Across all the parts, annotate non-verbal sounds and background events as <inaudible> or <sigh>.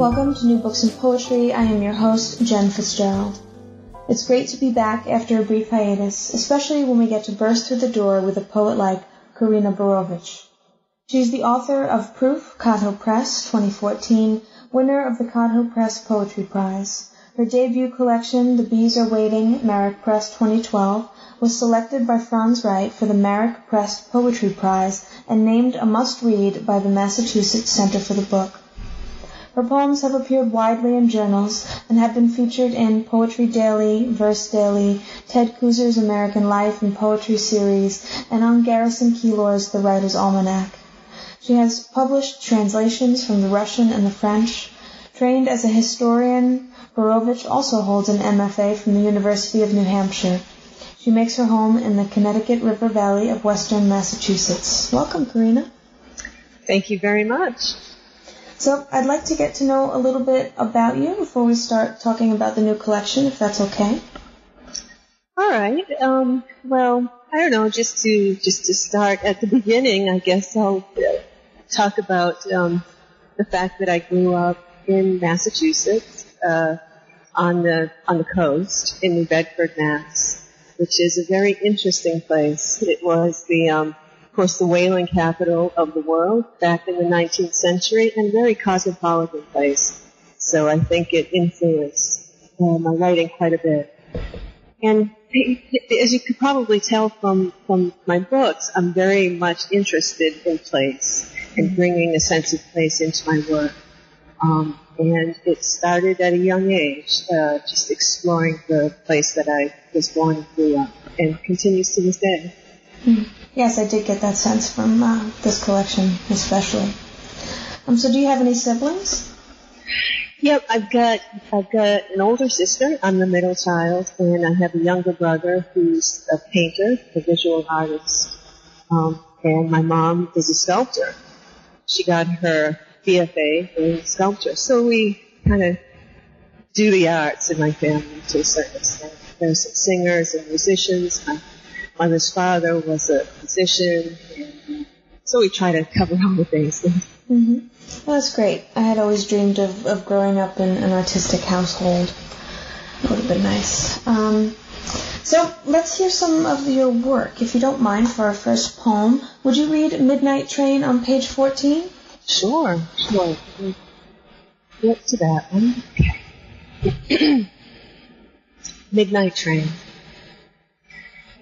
Welcome to New Books and Poetry. I am your host, Jen Fitzgerald. It's great to be back after a brief hiatus, especially when we get to burst through the door with a poet like Karina Borowicz. She's the author of Proof, Codhill Press, 2014, winner of the Codhill Press Poetry Prize. Her debut collection, The Bees Are Waiting, Marick Press 2012, was selected by Franz Wright for the Marick Press Poetry Prize and named a must-read by the Massachusetts Center for the Book. Her poems have appeared widely in journals and have been featured in Poetry Daily, Verse Daily, Ted Kooser's American Life and Poetry series, and on Garrison Keillor's The Writer's Almanac. She has published translations from the Russian and the French. Trained as a historian, Borowicz also holds an MFA from the University of New Hampshire. She makes her home in the Connecticut River Valley of western Massachusetts. Welcome, Karina. Thank you very much. So I'd like to get to know a little bit about you before we start talking about the new collection, if that's okay. All right. Um, well, I don't know. Just to just to start at the beginning, I guess I'll talk about um, the fact that I grew up in Massachusetts uh, on the on the coast in New Bedford, Mass, which is a very interesting place. It was the um, of course, the whaling capital of the world back in the 19th century and very cosmopolitan place. So I think it influenced uh, my writing quite a bit. And as you could probably tell from, from my books, I'm very much interested in place and bringing a sense of place into my work. Um, and it started at a young age, uh, just exploring the place that I was born and grew up, and continues to this day. Mm. Yes, I did get that sense from uh, this collection, especially. Um, so, do you have any siblings? Yep, I've got I've got an older sister. I'm the middle child, and I have a younger brother who's a painter, a visual artist, um, and my mom is a sculptor. She got her BFA in sculpture, so we kind of do the arts in my family to a certain extent. There's some singers and musicians. My mother's father was a physician, so we try to cover all the bases. Mm-hmm. Well, that's great. I had always dreamed of, of growing up in an artistic household. It would have been nice. Um, so let's hear some of your work, if you don't mind, for our first poem. Would you read Midnight Train on page 14? Sure, sure. Get to that one. Okay. <clears throat> Midnight Train.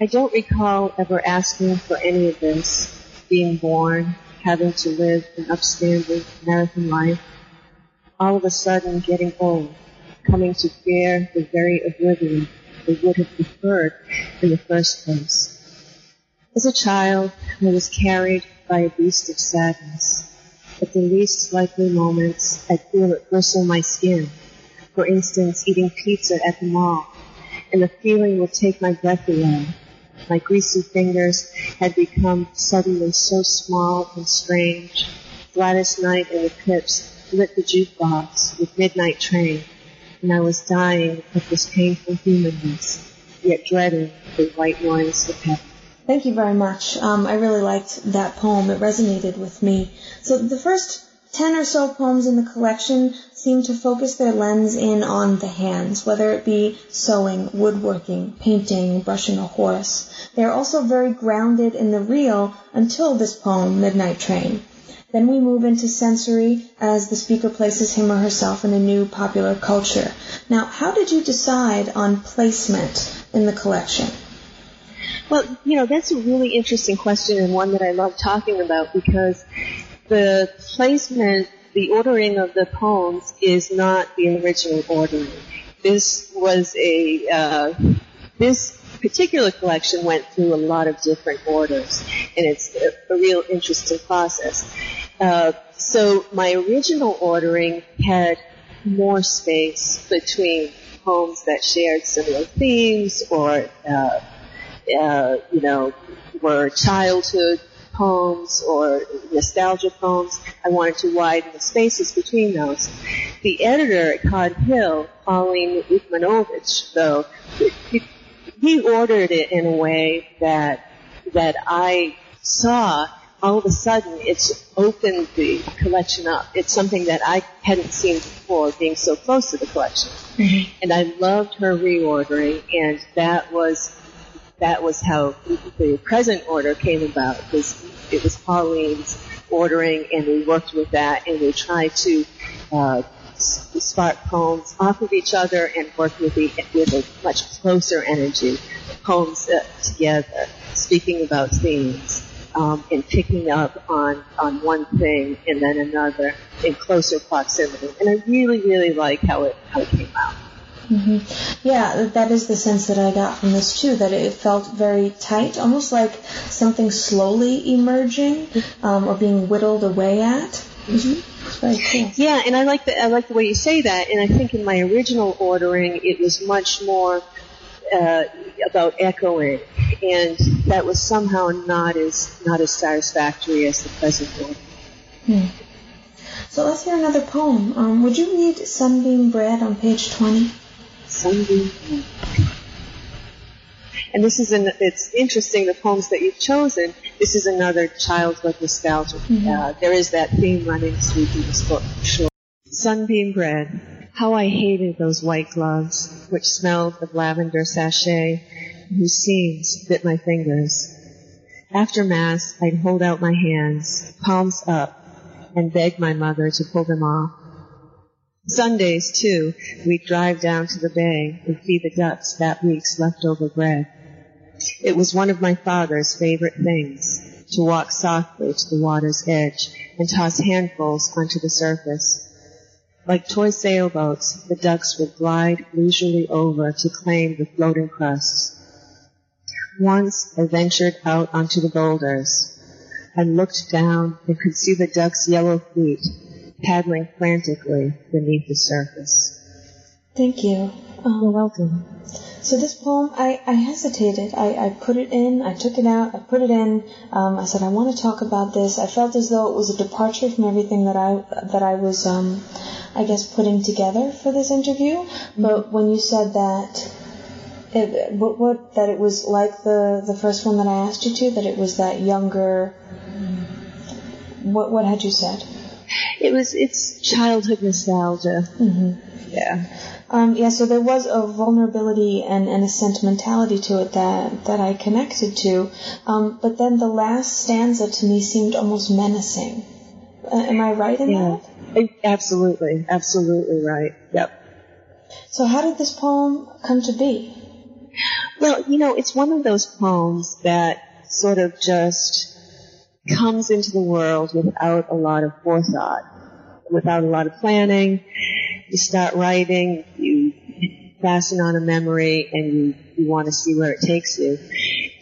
I don't recall ever asking for any of this, being born, having to live an upstanding American life, all of a sudden getting old, coming to fear the very oblivion they would have preferred in the first place. As a child, I was carried by a beast of sadness. At the least likely moments, I'd feel it bristle my skin. For instance, eating pizza at the mall, and the feeling would take my breath away my greasy fingers had become suddenly so small and strange. Gladys Knight and the Pips lit the jukebox with Midnight Train, and I was dying of this painful humanness, yet dreading the white noise of heaven. Thank you very much. Um, I really liked that poem. It resonated with me. So the first ten or so poems in the collection seem to focus their lens in on the hands, whether it be sewing, woodworking, painting, brushing a horse. They are also very grounded in the real until this poem, Midnight Train. Then we move into sensory as the speaker places him or herself in a new popular culture. Now, how did you decide on placement in the collection? Well, you know, that's a really interesting question and one that I love talking about because the placement the ordering of the poems is not the original ordering. This was a uh, this particular collection went through a lot of different orders, and it's a, a real interesting process. Uh, so my original ordering had more space between poems that shared similar themes or, uh, uh, you know, were childhood poems or nostalgia poems. I wanted to widen the spaces between those. The editor at Codhill, Pauline Uchmanowicz, though, he ordered it in a way that that I saw all of a sudden it's opened the collection up. It's something that I hadn't seen before being so close to the collection. Mm-hmm. And I loved her reordering and that was that was how the present order came about. Because it was Pauline's ordering and we worked with that and we tried to uh, spark poems off of each other and work with, the, with a much closer energy, poems uh, together, speaking about themes. Um, and picking up on, on one thing and then another in closer proximity. And I really, really like how it, how it came out. Mm-hmm. Yeah, that is the sense that I got from this too. That it felt very tight, almost like something slowly emerging um, or being whittled away at. Mm-hmm. Cool. Yeah, and I like the I like the way you say that. And I think in my original ordering, it was much more uh, about echoing, and that was somehow not as not as satisfactory as the present one. Hmm. So let's hear another poem. Um, would you read "Sunbeam Bread" on page twenty? Sunbeam. And this is an, it's interesting, the poems that you've chosen, this is another childhood nostalgia. Mm-hmm. Uh, there is that theme running through this book, for sure. Sunbeam bread. How I hated those white gloves, which smelled of lavender sachet, whose seams bit my fingers. After Mass, I'd hold out my hands, palms up, and beg my mother to pull them off. Sundays, too, we'd drive down to the bay and feed the ducks that week's leftover bread. It was one of my father's favorite things to walk softly to the water's edge and toss handfuls onto the surface. Like toy sailboats, the ducks would glide leisurely over to claim the floating crusts. Once I ventured out onto the boulders. I looked down and could see the ducks' yellow feet paddling frantically beneath the surface. Thank you. Um, You're welcome. So this poem, I, I hesitated. I, I put it in, I took it out, I put it in. Um, I said I want to talk about this. I felt as though it was a departure from everything that I that I was, um, I guess, putting together for this interview. Mm-hmm. But when you said that, it, what, what that it was like the the first one that I asked you to, that it was that younger. What what had you said? It was it's childhood nostalgia. Mm-hmm. Yeah. Um, yeah, so there was a vulnerability and, and a sentimentality to it that, that I connected to. Um, but then the last stanza to me seemed almost menacing. Uh, am I right in yeah. that? Absolutely, absolutely right. Yep. So how did this poem come to be? Well, you know, it's one of those poems that sort of just comes into the world without a lot of forethought, without a lot of planning. You start writing, you fasten on a memory, and you, you want to see where it takes you.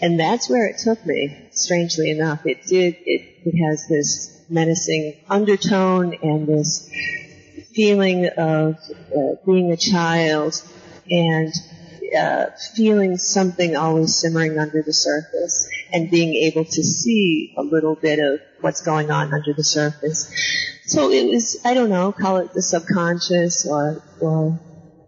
And that's where it took me, strangely enough. It did, it, it has this menacing undertone and this feeling of uh, being a child and uh, feeling something always simmering under the surface and being able to see a little bit of what's going on under the surface. So it was, I don't know, call it the subconscious or, or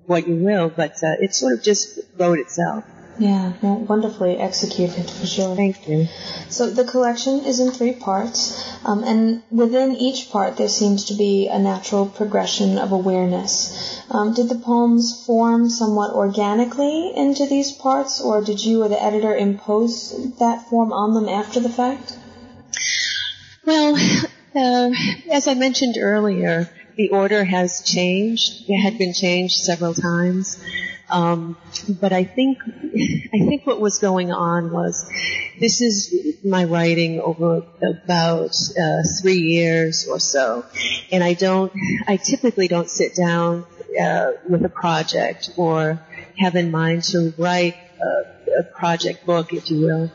what you will, but uh, it sort of just wrote itself. Yeah, wonderfully executed for sure. Thank you. So the collection is in three parts, um, and within each part there seems to be a natural progression of awareness. Um, did the poems form somewhat organically into these parts, or did you or the editor impose that form on them after the fact? Well, uh, as I mentioned earlier, the order has changed. It had been changed several times. Um, but I think <laughs> I think what was going on was this is my writing over about uh, three years or so, and I don't I typically don't sit down uh, with a project or have in mind to write a, a project book, if you will.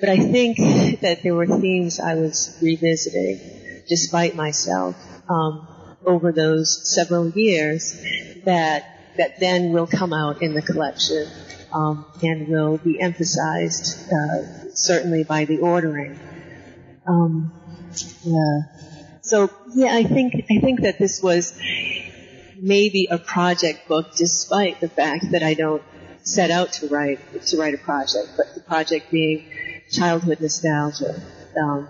But I think that there were themes I was revisiting despite myself, um, over those several years that that then will come out in the collection um, and will be emphasized uh, certainly by the ordering. Um, so yeah, I think I think that this was maybe a project book, despite the fact that I don't set out to write to write a project, but the project being childhood nostalgia um,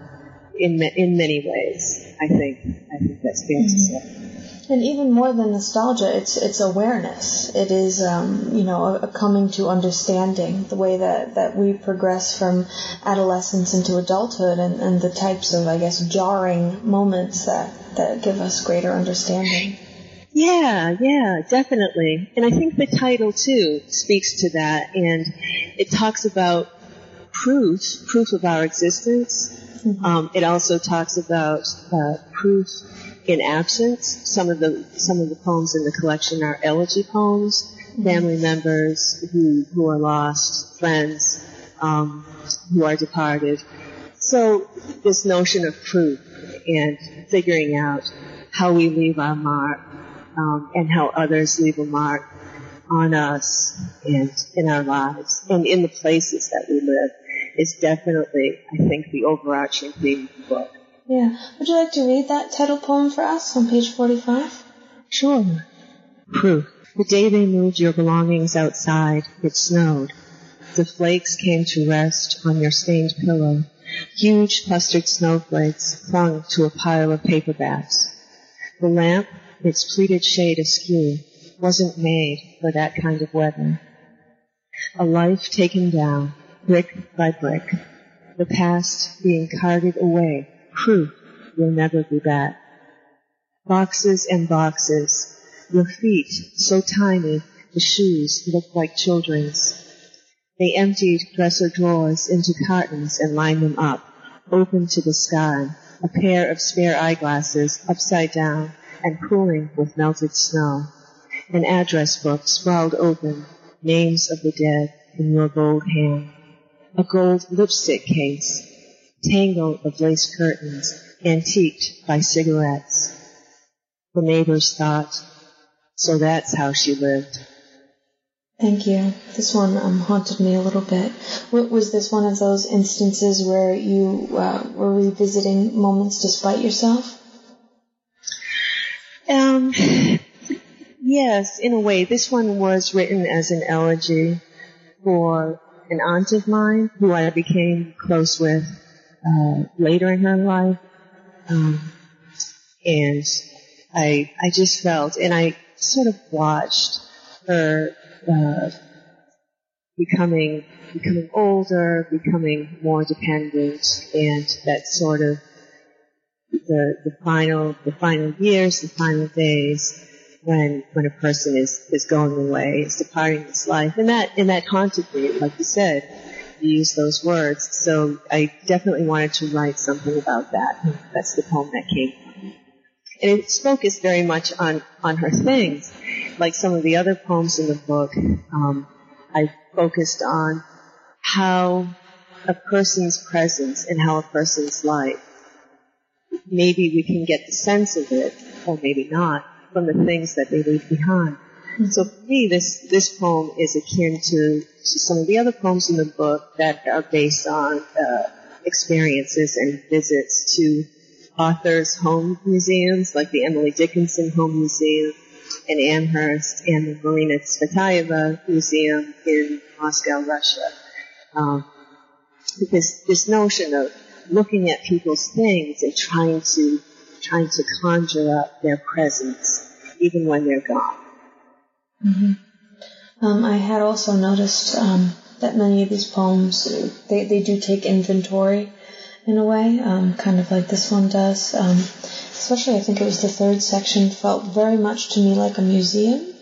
in in many ways. I think I think that's fair mm-hmm. to say. And even more than nostalgia, it's it's awareness. It is um, you know a, a, coming to understanding the way that, that we progress from adolescence into adulthood, and, and the types of I guess jarring moments that that give us greater understanding. Yeah, yeah, definitely. And I think the title too speaks to that, and it talks about proof, proof of our existence. Mm-hmm. Um, it also talks about uh, proof in absence. Some of the some of the poems in the collection are elegy poems, mm-hmm. family members who who are lost, friends um, who are departed. So this notion of proof and figuring out how we leave our mark um, and how others leave a mark on us and in our lives and in the places that we live is definitely, I think, the overarching theme of the book. Yeah. Would you like to read that title poem for us on page 45? Sure. Proof. The day they moved your belongings outside, it snowed. The flakes came to rest on your stained pillow. Huge clustered snowflakes clung to a pile of paperbacks. The lamp, its pleated shade askew, wasn't made for that kind of weather. A life taken down, brick by brick. The past being carted away proof you'll never be back. Boxes and boxes. Your feet, so tiny, the shoes look like children's. They emptied dresser drawers into cartons and lined them up, open to the sky, a pair of spare eyeglasses upside down and cooling with melted snow. An address book sprawled open, names of the dead in your gold hand. A gold lipstick case, tangle of lace curtains, antiqued by cigarettes. The neighbors thought, so that's how she lived. Thank you. This one um, haunted me a little bit. Was this one of those instances where you uh, were revisiting moments despite yourself? Um, yes, in a way. This one was written as an elegy for an aunt of mine who I became close with uh, later in her life. Um, and I, I just felt, and I sort of watched her, uh, becoming, becoming older, becoming more dependent, and that sort of the, the final, the final years, the final days, when, when a person is, is going away, is departing this life. And that, and that haunted me, like you said use those words. So I definitely wanted to write something about that. That's the poem that came. And it's focused very much on, on her things. Like some of the other poems in the book, um, I focused on how a person's presence and how a person's life, maybe we can get the sense of it, or maybe not, from the things that they leave behind. So for me, this, this poem is akin to, to some of the other poems in the book that are based on uh, experiences and visits to authors' home museums, like the Emily Dickinson Home Museum in Amherst and the Marina Tsvetaeva Museum in Moscow, Russia. Um, this this notion of looking at people's things and trying to trying to conjure up their presence even when they're gone. Mm-hmm. Um, I had also noticed um, that many of these poems they they do take inventory in a way, um, kind of like this one does. Um, especially, I think it was the third section felt very much to me like a museum.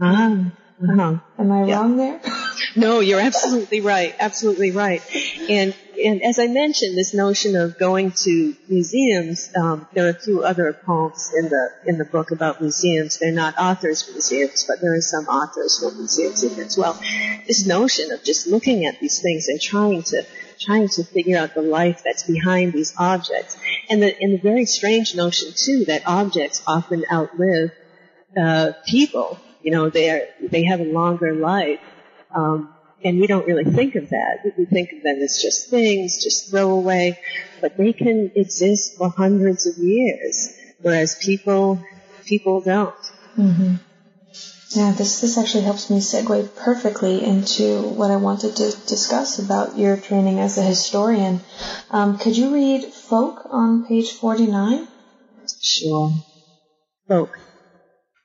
Ah, uh-huh. Am I yeah. wrong there? <laughs> no, you're absolutely right. Absolutely right. And and as I mentioned, this notion of going to museums, um, there are a few other poems in the in the book about museums. They're not authors museums, but there are some authors for museums in as well. This notion of just looking at these things and trying to trying to figure out the life that's behind these objects, and the and the very strange notion too that objects often outlive uh, people. You know, they are they have a longer life. Um, and we don't really think of that. We think of them as just things, just throwaway, but they can exist for hundreds of years, whereas people, people don't. Mm-hmm. Yeah, this, this actually helps me segue perfectly into what I wanted to discuss about your training as a historian. Um, could you read Folk on page 49? Sure. Folk.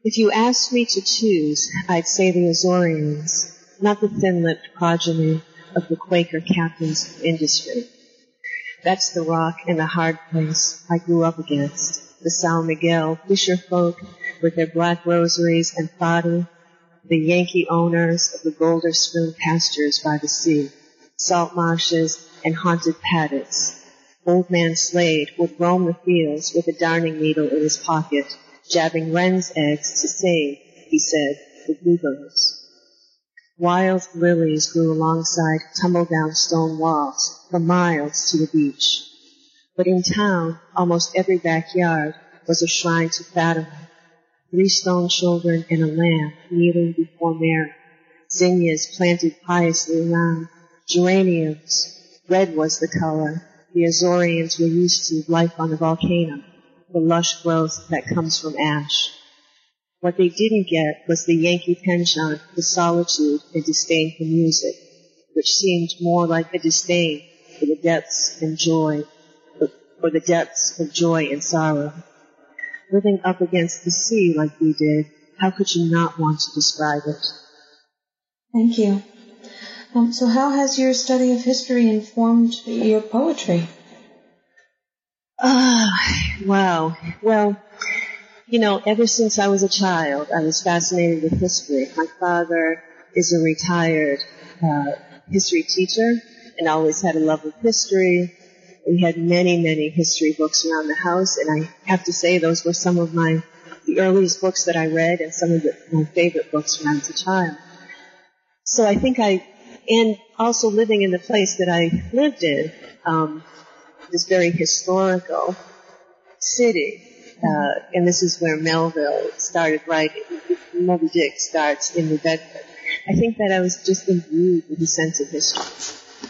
If you asked me to choose, I'd say the Azorians not the thin-lipped progeny of the Quaker captains of industry. That's the rock and the hard place I grew up against. The San Miguel fisher folk with their black rosaries and fado, the Yankee owners of the Golder Spoon pastures by the sea, salt marshes and haunted paddocks. Old man Slade would roam the fields with a darning needle in his pocket, jabbing wren's eggs to save, he said, the bluebirds. Wild lilies grew alongside tumble-down stone walls for miles to the beach. But in town, almost every backyard was a shrine to Fatima. Three stone children and a lamb kneeling before Mary. Zinnias planted piously around. Geraniums. Red was the color. The Azorians were used to life on a volcano, the lush growth that comes from ash. What they didn't get was the Yankee penchant for solitude and disdain for music, which seemed more like a disdain for the depths and joy, for the depths of joy and sorrow. Living up against the sea like we did, how could you not want to describe it? Thank you. Um, so how has your study of history informed your poetry? Ah, wow. Well, you know, ever since I was a child, I was fascinated with history. My father is a retired uh, history teacher and always had a love of history. We had many, many history books around the house, and I have to say those were some of my the earliest books that I read and some of the, my favorite books when I was a child. So I think I, and also living in the place that I lived in, um, this very historical city, uh, and this is where Melville started writing. Moby Dick starts in New Bedford. I think that I was just imbued with a sense of history.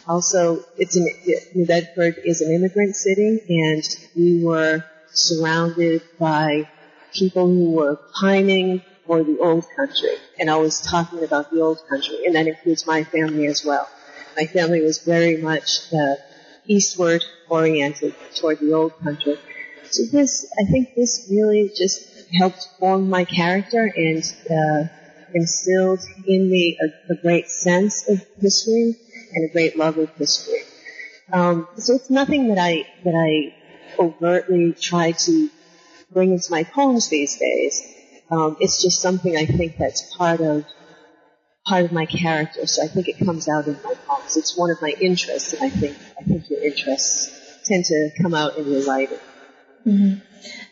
Also, it's an, New Bedford is an immigrant city, and we were surrounded by people who were pining for the old country and always talking about the old country, and that includes my family as well. My family was very much uh, eastward oriented toward the old country. So this, I think this really just helped form my character and uh, instilled in me a, a, great sense of history and a great love of history. Um, so it's nothing that I that I overtly try to bring into my poems these days. Um, it's just something I think that's part of part of my character. So I think it comes out in my poems. It's one of my interests, and I think I think your interests tend to come out in your writing. Mm-hmm.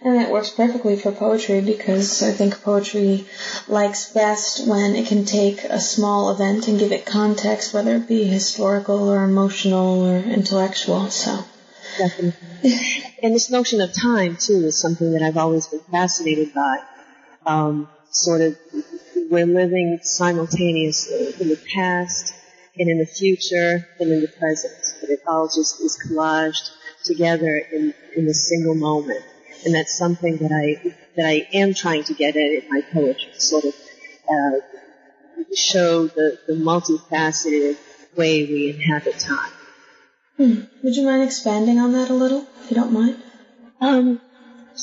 And it works perfectly for poetry because I think poetry likes best when it can take a small event and give it context, whether it be historical or emotional or intellectual. So. Definitely. and this notion of time too is something that I've always been fascinated by. Um, sort of, we're living simultaneously in the past and in the future and in the present. But it all just is collaged together in, in a single moment. And that's something that I, that I am trying to get at in my poetry, sort of, uh, show the, the multifaceted way we inhabit time. Hmm. Would you mind expanding on that a little, if you don't mind? Um,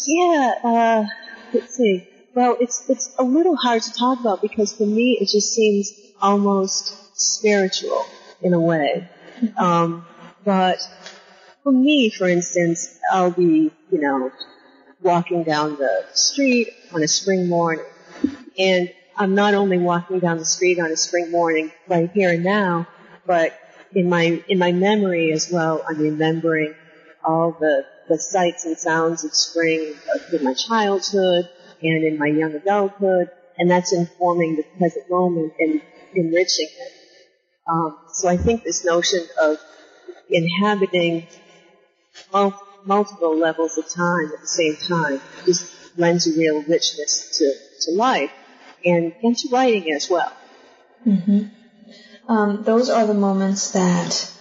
yeah, uh, let's see. Well, it's, it's a little hard to talk about because for me it just seems almost spiritual in a way. Mm-hmm. Um, but for me, for instance, I'll be, you know, walking down the street on a spring morning, and I'm not only walking down the street on a spring morning right here and now, but in my in my memory as well, I'm remembering all the the sights and sounds of spring in my childhood and in my young adulthood, and that's informing the present moment and enriching it. Um, so I think this notion of inhabiting mul- multiple levels of time at the same time just lends a real richness to, to life and, and to writing as well. Mm-hmm. Um, those are the moments that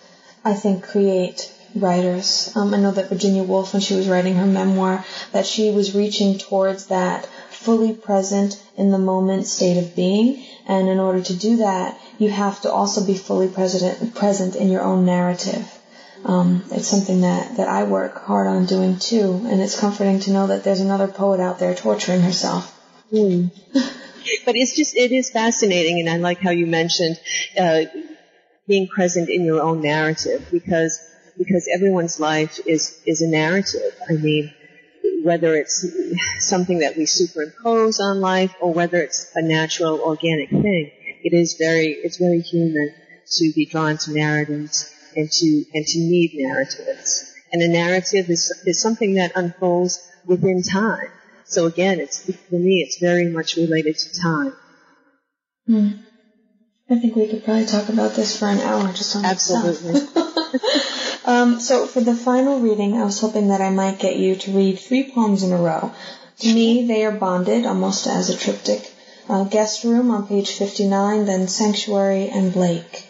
I think create writers. Um, I know that Virginia Woolf, when she was writing her memoir, that she was reaching towards that fully present in the moment state of being. And in order to do that, you have to also be fully present, present in your own narrative. Um, it's something that, that I work hard on doing too, and it's comforting to know that there's another poet out there torturing herself. Mm. <laughs> but it's just, it is fascinating, and I like how you mentioned uh, being present in your own narrative because because everyone's life is is a narrative. I mean, whether it's something that we superimpose on life or whether it's a natural, organic thing, it is very it's very human to be drawn to narratives and to and to need narratives. And a narrative is is something that unfolds within time. So again, it's for me, it's very much related to time. Hmm. I think we could probably talk about this for an hour just on Absolutely. <laughs> um, so for the final reading, I was hoping that I might get you to read three poems in a row. To me, they are bonded almost as a triptych. Uh, Guest Room on page 59, then Sanctuary and Blake.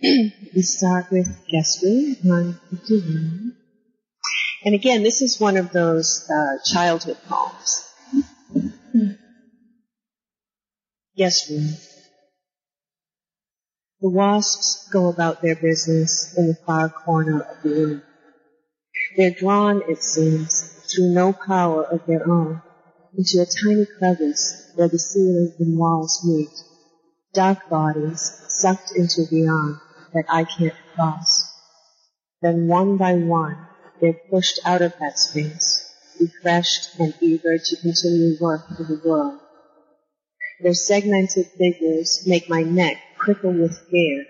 <clears throat> we start with Room on 59. And again, this is one of those uh, childhood poems. Room. The wasps go about their business in the far corner of the room. They're drawn, it seems, through no power of their own, into a tiny crevice where the ceiling and walls meet. Dark bodies sucked into beyond that I can't cross. Then one by one, they're pushed out of that space, refreshed and eager to continue work for the world. Their segmented figures make my neck prickle with fear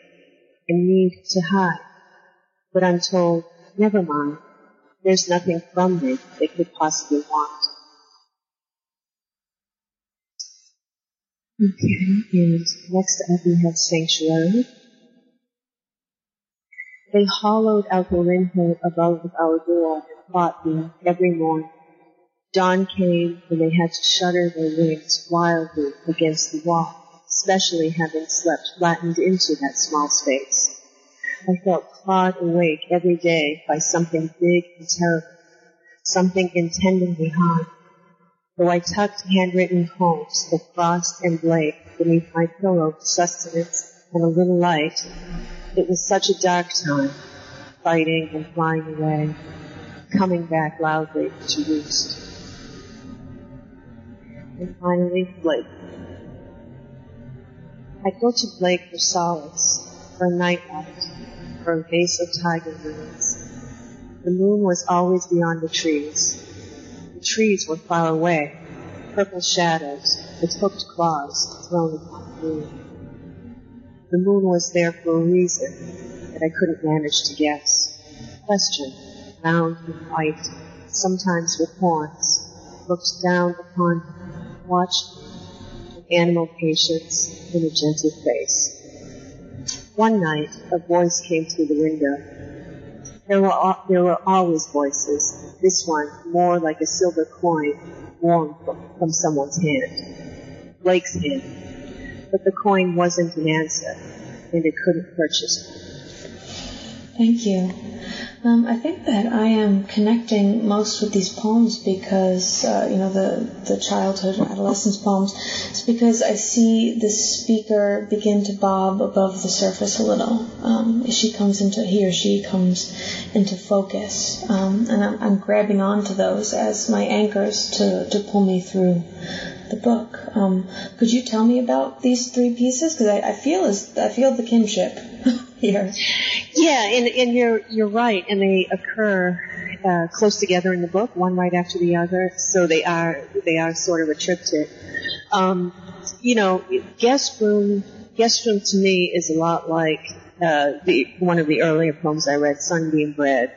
and need to hide. But I'm told, never mind, there's nothing from me they could possibly want. Okay, and next up we have Sanctuary. They hollowed out the lintel above our door and fought me every morning. Dawn came and they had to shudder their wings wildly against the wall especially having slept flattened into that small space. I felt clawed awake every day by something big and terrible, something intending me harm. Though I tucked handwritten poems of Frost and Blake beneath my pillow for sustenance and a little light, it was such a dark time, fighting and flying away, coming back loudly to roost. And finally, Blake. I'd go to Blake for solace, for a night light, for a vase of tiger lilies. The moon was always beyond the trees. The trees were far away, purple shadows with hooked claws thrown upon the moon. The moon was there for a reason that I couldn't manage to guess. Question, round and white, sometimes with horns, looked down upon me, watched with animal patience in a gentle face. One night, a voice came through the window. There were, there were always voices, this one more like a silver coin worn from someone's hand. Blake's hand. But the coin wasn't an answer, and it couldn't purchase one. Thank you. Um, I think that I am connecting most with these poems because, uh, you know, the, the childhood and adolescence poems. It's because I see the speaker begin to bob above the surface a little. Um, she comes into, he or she comes into focus. Um, and I'm, I'm grabbing onto those as my anchors to, to pull me through the book. Um, could you tell me about these three pieces? Because I, I feel as I feel the kinship <laughs> here. Yeah, and, and you're you're right, and they occur uh, close together in the book, one right after the other. So they are they are sort of a triptych. Um, you know, guest room, guest room to me is a lot like uh, the, one of the earlier poems I read, Sunbeam Bread.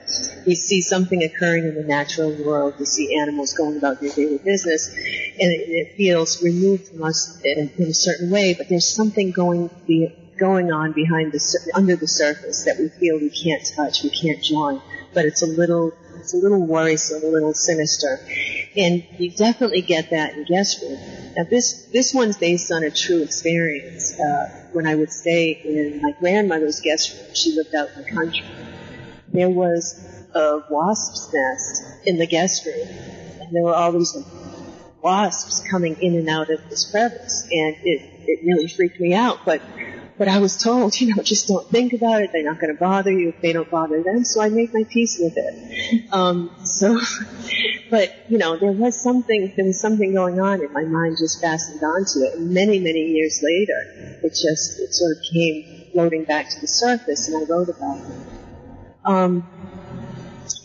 You see something occurring in the natural world. You see animals going about their daily business, and it, it feels removed from us in, in, a certain way. But there's something going be, going on behind the under the surface that we feel we can't touch, we can't join. But it's a little it's a little worrisome, a little sinister, and you definitely get that in guest. Now this this one's based on a true experience. Uh, when I would stay in my grandmother's guest room, she lived out in the country. There was a wasp's nest in the guest room, and there were all these wasps coming in and out of this crevice, and it it really freaked me out. But but I was told, <laughs> you know, just don't think about it. They're not going to bother you if they don't bother them. So I made my peace with it. Um, so, but you know, there was something, there was something going on, and my mind just fastened onto it. And many, many years later, it just, it sort of came floating back to the surface, and I wrote about it. Um,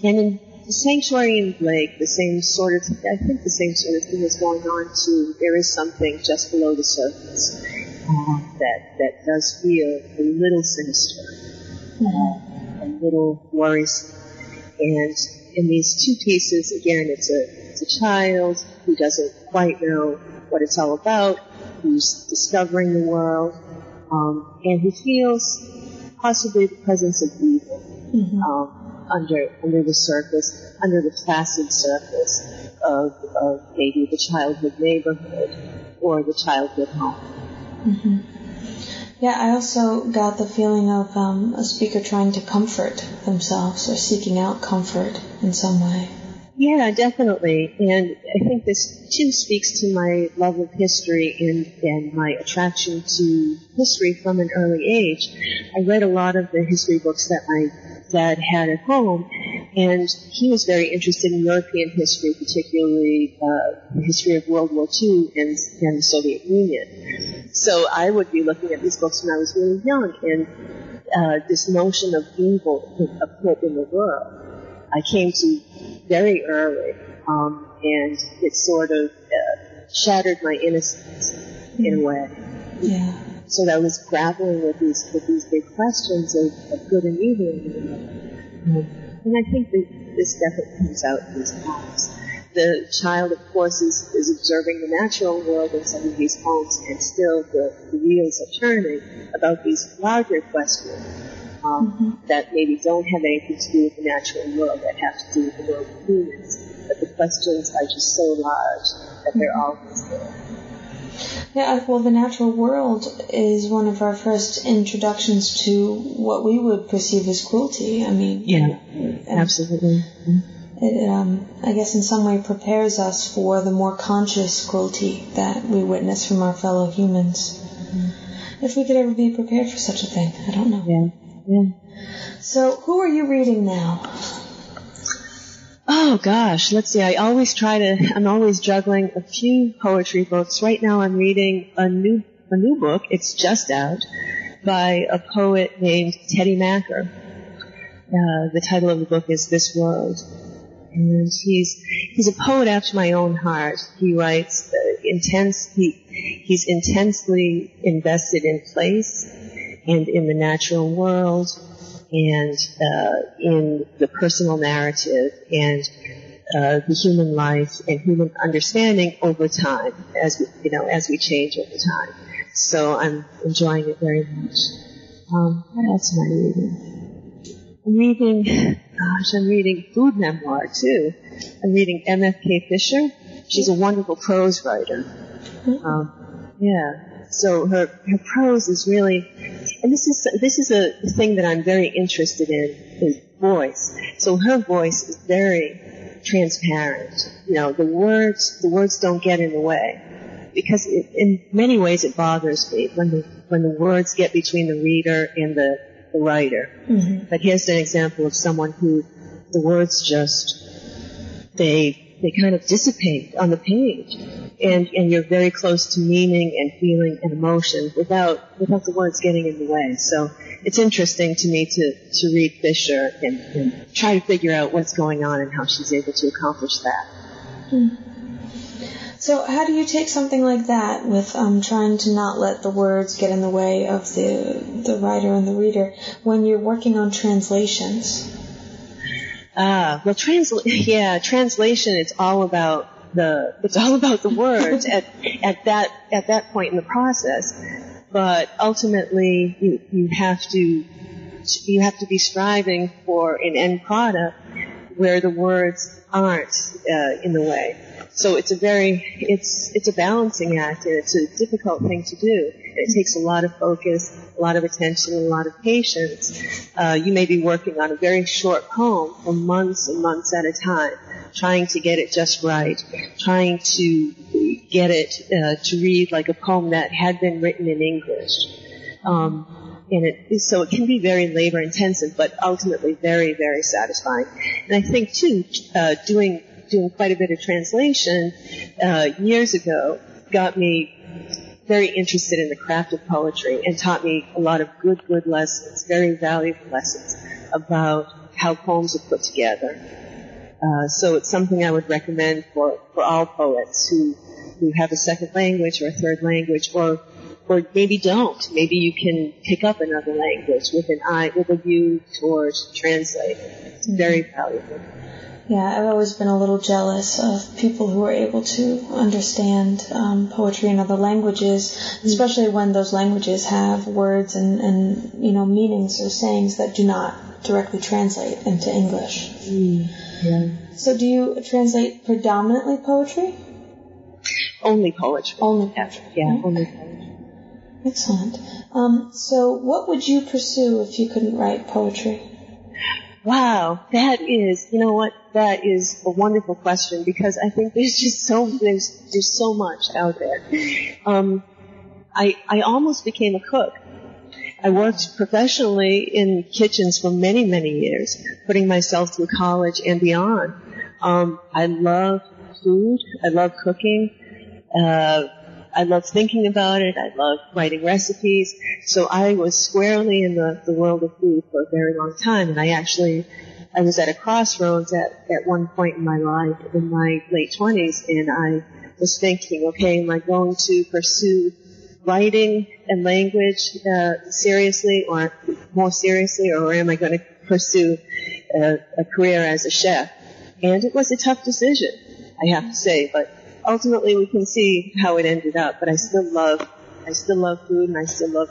and in the sanctuary in Blake, the same sort of, I think the same sort of thing is going on too. There is something just below the surface that, that does feel a little sinister, uh, a little worrisome. And in these two cases, again, it's a, it's a child who doesn't quite know what it's all about, who's discovering the world, um, and who feels possibly the presence of evil mm-hmm. um, under under the surface, under the placid surface of, of maybe the childhood neighborhood or the childhood home. Mm-hmm. Yeah, I also got the feeling of um, a speaker trying to comfort themselves or seeking out comfort in some way. Yeah, definitely. And I think this too speaks to my love of history and, and my attraction to history from an early age. I read a lot of the history books that my dad had at home, and he was very interested in European history, particularly uh, the history of World War II and, and the Soviet Union. So I would be looking at these books when I was really young, and uh, this notion of evil put in the world, I came to very early, um, and it sort of uh, shattered my innocence in a way. Yeah so that I was grappling with these with these big questions of, of good and evil. Um, and I think that this definitely comes out in these poems. The child, of course, is, is observing the natural world in some of these poems, and still the, the wheels are turning about these larger questions um, mm-hmm. that maybe don't have anything to do with the natural world, that have to do with the world of humans. But the questions are just so large that they're mm-hmm. always there. Yeah, well, the natural world is one of our first introductions to what we would perceive as cruelty. I mean, yeah, absolutely. It, um, I guess, in some way prepares us for the more conscious cruelty that we witness from our fellow humans. Mm-hmm. If we could ever be prepared for such a thing, I don't know. Yeah, yeah. So, who are you reading now? Oh gosh, let's see. I always try to. I'm always juggling a few poetry books. Right now, I'm reading a new a new book. It's just out by a poet named Teddy Macker. Uh, the title of the book is This World, and he's he's a poet after my own heart. He writes intense. He he's intensely invested in place and in the natural world and uh, in the personal narrative and uh, the human life and human understanding over time, as we, you know, as we change over time. So I'm enjoying it very much. Um, what else am I reading? I'm reading, gosh, I'm reading food memoir too. I'm reading M.F.K. Fisher. She's a wonderful prose writer. Um, yeah, so her, her prose is really, and this is, this is a thing that I'm very interested in, is voice. So her voice is very transparent. You know, the words, the words don't get in the way. Because it, in many ways it bothers me when the, when the words get between the reader and the, writer. Mm-hmm. But here's an example of someone who the words just, they they kind of dissipate on the page. And, and you're very close to meaning and feeling and emotion without, without the words getting in the way. So it's interesting to me to, to read Fisher and, and try to figure out what's going on and how she's able to accomplish that. Hmm. So how do you take something like that with um, trying to not let the words get in the way of the the writer and the reader when you're working on translations? Ah, well, transla- <laughs> yeah, translation. It's all about the it's all about the words <laughs> at at that at that point in the process. But ultimately, you you have to you have to be striving for an end product where the words aren't uh, in the way. So it's a very it's it's a balancing act, and it's a difficult thing to do. It takes a lot of focus, a lot of attention, and a lot of patience. Uh, you may be working on a very short poem for months and months at a time, trying to get it just right, trying to get it uh, to read like a poem that had been written in English. Um, and it so it can be very labor intensive, but ultimately very very satisfying. And I think too, uh, doing doing quite a bit of translation uh, years ago got me very interested in the craft of poetry and taught me a lot of good good lessons, very valuable lessons about how poems are put together. Uh, so it's something I would recommend for, for all poets who who have a second language or a third language or or maybe don't. Maybe you can pick up another language with an eye, with a view towards translating. It's very valuable. Yeah, I've always been a little jealous of people who are able to understand um, poetry in other languages, especially when those languages have words and, and you know meanings or sayings that do not directly translate into English. Mm, yeah. So, do you translate predominantly poetry? Only poetry. Only poetry. Yeah, right? only poetry. Excellent. Um, so, what would you pursue if you couldn't write poetry? Wow, that is, you know what, that is a wonderful question because I think there's just so, there's, there's so much out there. Um, I, I almost became a cook. I worked professionally in kitchens for many, many years, putting myself through college and beyond. Um, I love food. I love cooking. Uh, I love thinking about it. I love writing recipes. So I was squarely in the, the world of food for a very long time. And I actually, I was at a crossroads at, at one point in my life, in my late 20s, and I was thinking, okay, am I going to pursue writing and language uh, seriously or more seriously, or am I going to pursue a, a career as a chef? And it was a tough decision, I have to say, but ultimately we can see how it ended up, but I still love, I still love food and I still love.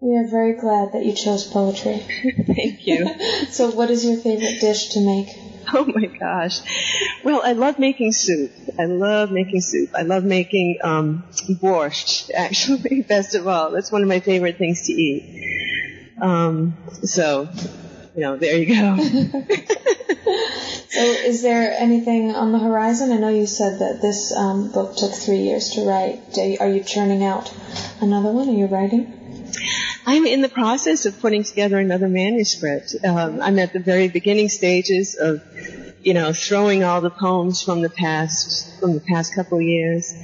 We are very glad that you chose poetry. <laughs> Thank you. <laughs> so, what is your favorite dish to make? Oh my gosh. Well, I love making soup. I love making soup. I love making um, borscht, actually, <laughs> best of all. That's one of my favorite things to eat. Um, so, you know, there you go. <laughs> <laughs> So, is there anything on the horizon? I know you said that this um, book took three years to write. Are you churning out another one? Are you writing? I'm in the process of putting together another manuscript. Um, I'm at the very beginning stages of, you know, throwing all the poems from the past, from the past couple of years,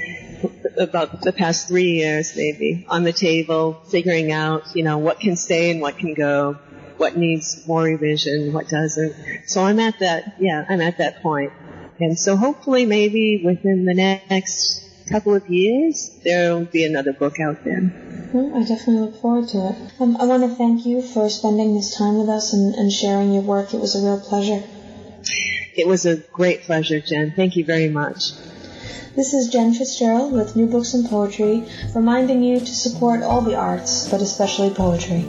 about the past three years maybe, on the table, figuring out, you know, what can stay and what can go what needs more revision, what doesn't. So I'm at that, yeah, I'm at that point. And so hopefully maybe within the next couple of years, there will be another book out there. Well, I definitely look forward to it. Um, I want to thank you for spending this time with us and, and sharing your work. It was a real pleasure. It was a great pleasure, Jen. Thank you very much. This is Jen Fitzgerald with New Books in Poetry, reminding you to support all the arts, but especially poetry.